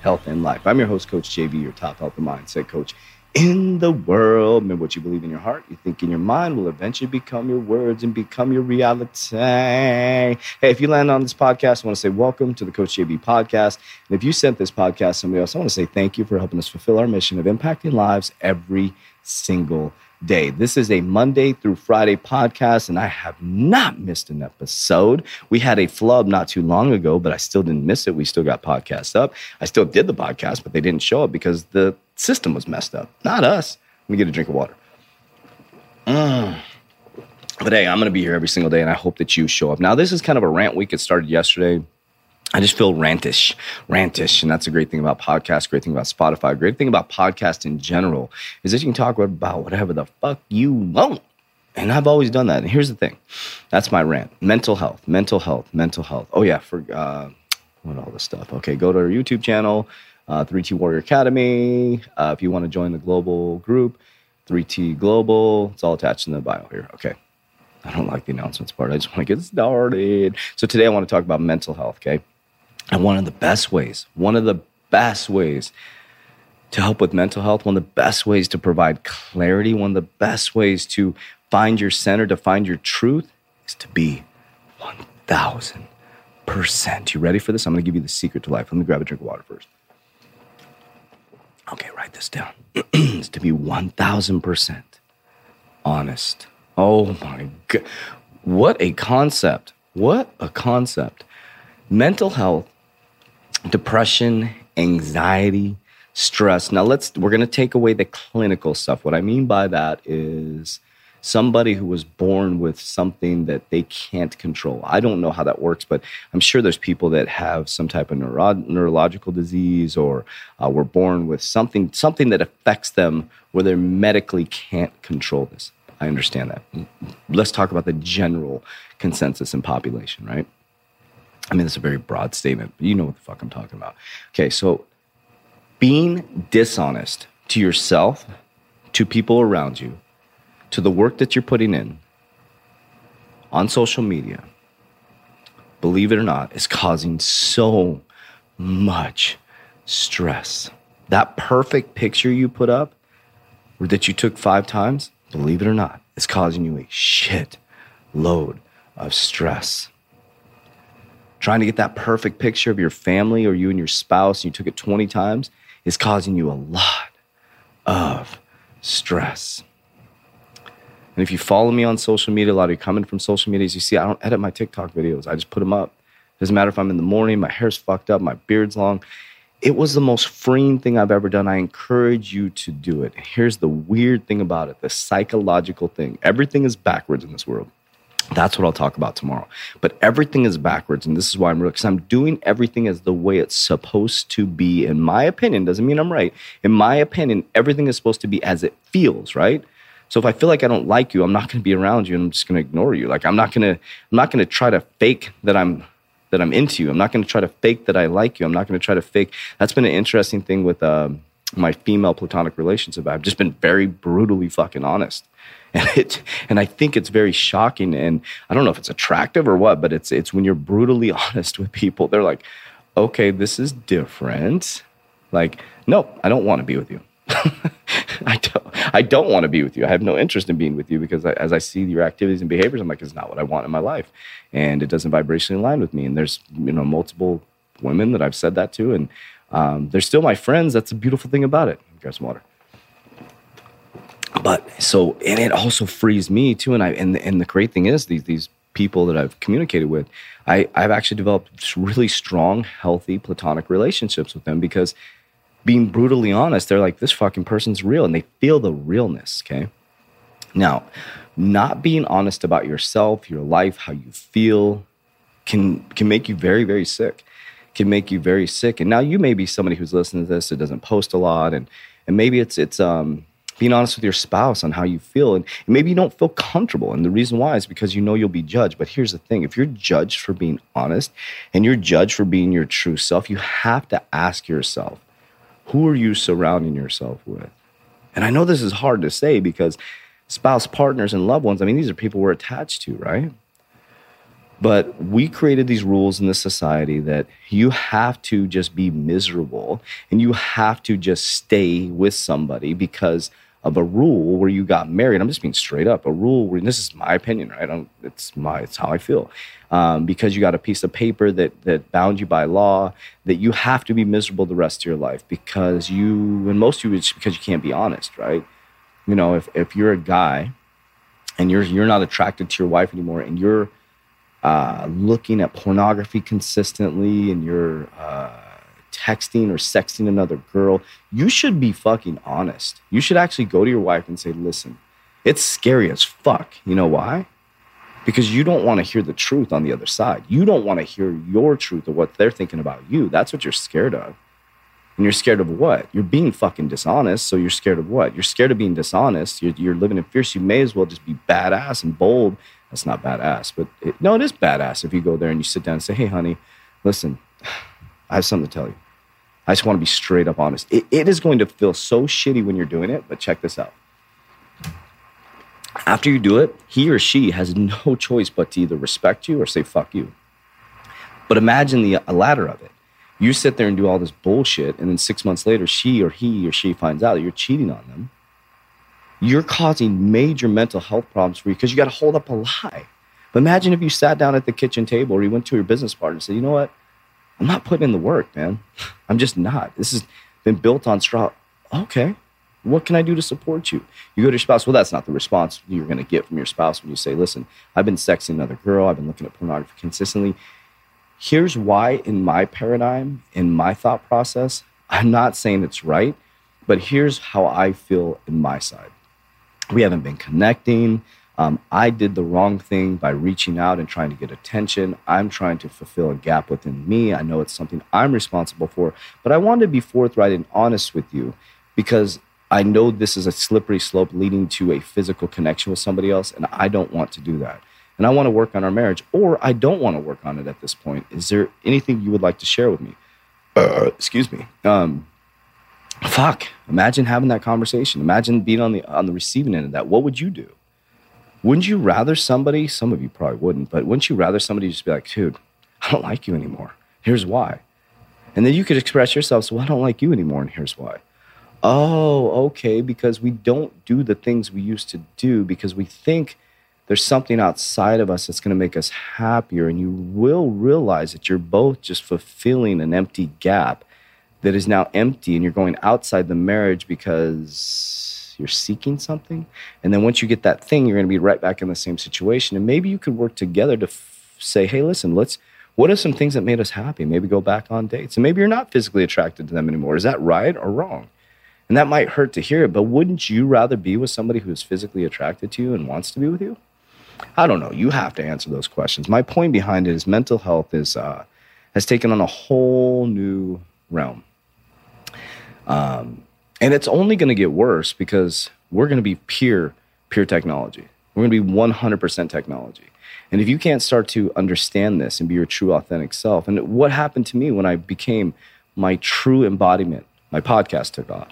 health, and life. I'm your host, Coach JV, your top health and mindset coach in the world. Remember what you believe in your heart, you think in your mind will eventually become your words and become your reality. Hey, if you land on this podcast, I want to say welcome to the Coach JV podcast. And if you sent this podcast to somebody else, I want to say thank you for helping us fulfill our mission of impacting lives every single day. This is a Monday through Friday podcast, and I have not missed an episode. We had a flub not too long ago, but I still didn't miss it. We still got podcasts up. I still did the podcast, but they didn't show up because the system was messed up. Not us. Let me get a drink of water. Mm. But hey, I'm going to be here every single day, and I hope that you show up. Now, this is kind of a rant week. It started yesterday. I just feel rantish, rantish. And that's a great thing about podcasts, great thing about Spotify, great thing about podcast in general is that you can talk about whatever the fuck you want. And I've always done that. And here's the thing that's my rant mental health, mental health, mental health. Oh, yeah, for uh, what all this stuff. Okay, go to our YouTube channel, uh, 3T Warrior Academy. Uh, if you want to join the global group, 3T Global, it's all attached in the bio here. Okay. I don't like the announcements part. I just want to get started. So today I want to talk about mental health, okay? And one of the best ways, one of the best ways to help with mental health, one of the best ways to provide clarity, one of the best ways to find your center, to find your truth is to be 1000%. You ready for this? I'm to give you the secret to life. Let me grab a drink of water first. Okay, write this down. it's to be 1000% honest. Oh my God. What a concept. What a concept. Mental health depression, anxiety, stress. Now let's we're going to take away the clinical stuff. What I mean by that is somebody who was born with something that they can't control. I don't know how that works, but I'm sure there's people that have some type of neuro- neurological disease or uh, were born with something something that affects them where they medically can't control this. I understand that. Let's talk about the general consensus in population, right? I mean, it's a very broad statement, but you know what the fuck I'm talking about. Okay, so being dishonest to yourself, to people around you, to the work that you're putting in on social media, believe it or not, is causing so much stress. That perfect picture you put up or that you took five times, believe it or not, is causing you a shit load of stress trying to get that perfect picture of your family or you and your spouse, and you took it 20 times, is causing you a lot of stress. And if you follow me on social media, a lot of you coming from social media, as you see, I don't edit my TikTok videos. I just put them up. Doesn't matter if I'm in the morning, my hair's fucked up, my beard's long. It was the most freeing thing I've ever done. I encourage you to do it. Here's the weird thing about it the psychological thing. Everything is backwards in this world. That's what I'll talk about tomorrow. But everything is backwards. And this is why I'm real, because I'm doing everything as the way it's supposed to be. In my opinion, doesn't mean I'm right. In my opinion, everything is supposed to be as it feels, right? So if I feel like I don't like you, I'm not going to be around you and I'm just going to ignore you. Like I'm not going to, I'm not going to try to fake that I'm, that I'm into you. I'm not going to try to fake that I like you. I'm not going to try to fake. That's been an interesting thing with uh, my female platonic relations relationship. I've just been very brutally fucking honest and it and I think it's very shocking and I don't know if it's attractive or what, but it's it's when you're brutally honest with people, they're like, okay, this is different. Like, no, I don't want to be with you. I don't. I don't want to be with you. I have no interest in being with you because I, as I see your activities and behaviors, I'm like, it's not what I want in my life, and it doesn't vibrationally align with me. And there's you know multiple women that I've said that to, and um, they're still my friends. That's the beautiful thing about it. Grab some water but so and it also frees me too and i and, and the great thing is these these people that i've communicated with i i've actually developed really strong healthy platonic relationships with them because being brutally honest they're like this fucking person's real and they feel the realness okay now not being honest about yourself your life how you feel can can make you very very sick can make you very sick and now you may be somebody who's listening to this that doesn't post a lot and and maybe it's it's um, being honest with your spouse on how you feel, and maybe you don't feel comfortable. And the reason why is because you know you'll be judged. But here's the thing: if you're judged for being honest, and you're judged for being your true self, you have to ask yourself, who are you surrounding yourself with? And I know this is hard to say because spouse, partners, and loved ones, I mean, these are people we're attached to, right? But we created these rules in this society that you have to just be miserable and you have to just stay with somebody because of a rule where you got married. I'm just being straight up. A rule where this is my opinion, right? I'm, it's my it's how I feel. Um, because you got a piece of paper that that bound you by law that you have to be miserable the rest of your life because you and most of you it's because you can't be honest, right? You know, if if you're a guy and you're you're not attracted to your wife anymore and you're uh, looking at pornography consistently and you're uh, texting or sexting another girl, you should be fucking honest. You should actually go to your wife and say, listen, it's scary as fuck. You know why? Because you don't want to hear the truth on the other side. You don't want to hear your truth of what they're thinking about you. That's what you're scared of. And you're scared of what? You're being fucking dishonest. So you're scared of what? You're scared of being dishonest. You're, you're living in fear. So you may as well just be badass and bold that's not badass, but it, no, it is badass if you go there and you sit down and say, "Hey, honey, listen, I have something to tell you. I just want to be straight up honest. It, it is going to feel so shitty when you're doing it, but check this out. After you do it, he or she has no choice but to either respect you or say fuck you. But imagine the latter of it. You sit there and do all this bullshit, and then six months later, she or he or she finds out you're cheating on them you're causing major mental health problems for you because you got to hold up a lie. But imagine if you sat down at the kitchen table or you went to your business partner and said, you know what? I'm not putting in the work, man. I'm just not. This has been built on straw. Okay. What can I do to support you? You go to your spouse. Well, that's not the response you're going to get from your spouse when you say, listen, I've been sexing another girl. I've been looking at pornography consistently. Here's why, in my paradigm, in my thought process, I'm not saying it's right, but here's how I feel in my side we haven't been connecting. Um, I did the wrong thing by reaching out and trying to get attention. I'm trying to fulfill a gap within me. I know it's something I'm responsible for, but I want to be forthright and honest with you because I know this is a slippery slope leading to a physical connection with somebody else, and I don't want to do that. And I want to work on our marriage, or I don't want to work on it at this point. Is there anything you would like to share with me? Uh, excuse me. Um, fuck. Imagine having that conversation. Imagine being on the on the receiving end of that. What would you do? Wouldn't you rather somebody some of you probably wouldn't but wouldn't you rather somebody just be like dude i don't like you anymore. Here's why. And then you could express yourself so well, i don't like you anymore and here's why. Oh okay because we don't do the things we used to do because we think there's something outside of us that's going to make us happier and you will realize that you're both just fulfilling an empty gap that is now empty and you're going outside the marriage because you're seeking something. And then once you get that thing, you're going to be right back in the same situation. And maybe you could work together to f- say, hey, listen, let's, what are some things that made us happy? Maybe go back on dates. And maybe you're not physically attracted to them anymore. Is that right or wrong? And that might hurt to hear it, but wouldn't you rather be with somebody who's physically attracted to you and wants to be with you? I don't know. You have to answer those questions. My point behind it is mental health is uh, has taken on a whole new realm. Um, and it's only going to get worse because we're going to be pure, pure technology. We're going to be 100% technology. And if you can't start to understand this and be your true, authentic self, and what happened to me when I became my true embodiment, my podcast took off.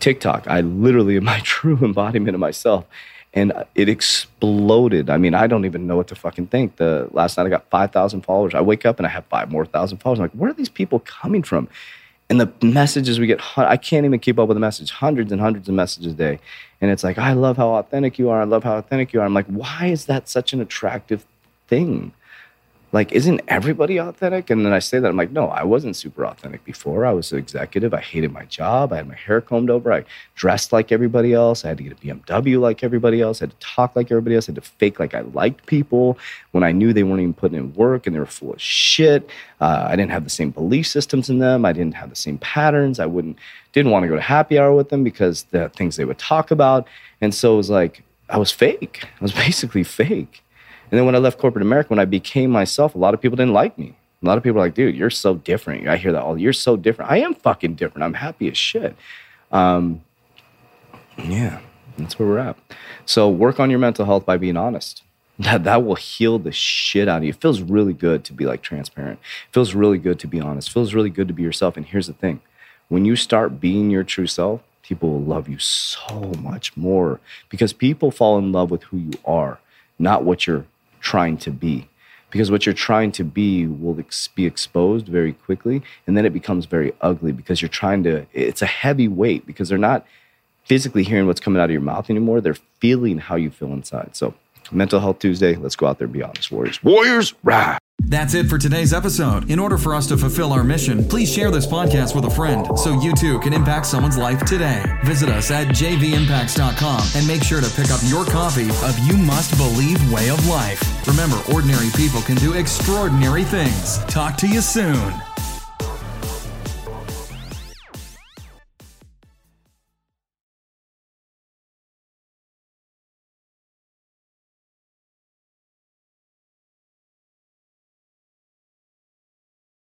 TikTok, I literally am my true embodiment of myself. And it exploded. I mean, I don't even know what to fucking think. The last night I got 5,000 followers. I wake up and I have five more thousand followers. I'm like, where are these people coming from? And the messages we get i can't even keep up with the message hundreds and hundreds of messages a day. And it's like i love how authentic you are i love how authentic you are. I'm like why is that such an attractive thing like isn't everybody authentic? And then i say that i'm like no i wasn't super authentic before. I was an executive. I hated my job. I had my hair combed over. I dressed like everybody else. I had to get a bmw like everybody else. I had to talk like everybody else. I had to fake like i liked people when i knew they weren't even putting in work and they were full of shit. Uh, i didn't have the same belief systems in them. I didn't have the same patterns. I wouldn't didn't want to go to happy hour with them because the things they would talk about. And so it was like i was fake. I was basically fake and then when I left corporate America, when I became myself, a lot of people didn't like me. A lot of people are like, dude, you're so different. I hear that all. You're so different. I am fucking different. I'm happy as shit. Um, Yeah, that's where we're at. So work on your mental health by being honest. That that will heal the shit out of you. It feels really good to be like transparent. It feels really good to be honest. It feels really good to be yourself. And here's the thing. When you start being your true self, people will love you so much more because people fall in love with who you are, not what you're trying to be. Because what you're trying to be will ex- be exposed very quickly, and then it becomes very ugly because you're trying to, it's a heavy weight because they're not physically hearing what's coming out of your mouth anymore. They're feeling how you feel inside. So, Mental Health Tuesday, let's go out there and be honest, Warriors. Warriors, rah! That's it for today's episode. In order for us to fulfill our mission, please share this podcast with a friend so you too can impact someone's life today. Visit us at jvimpacts.com and make sure to pick up your copy of You Must Believe Way of Life. Remember, ordinary people can do extraordinary things. Talk to you soon.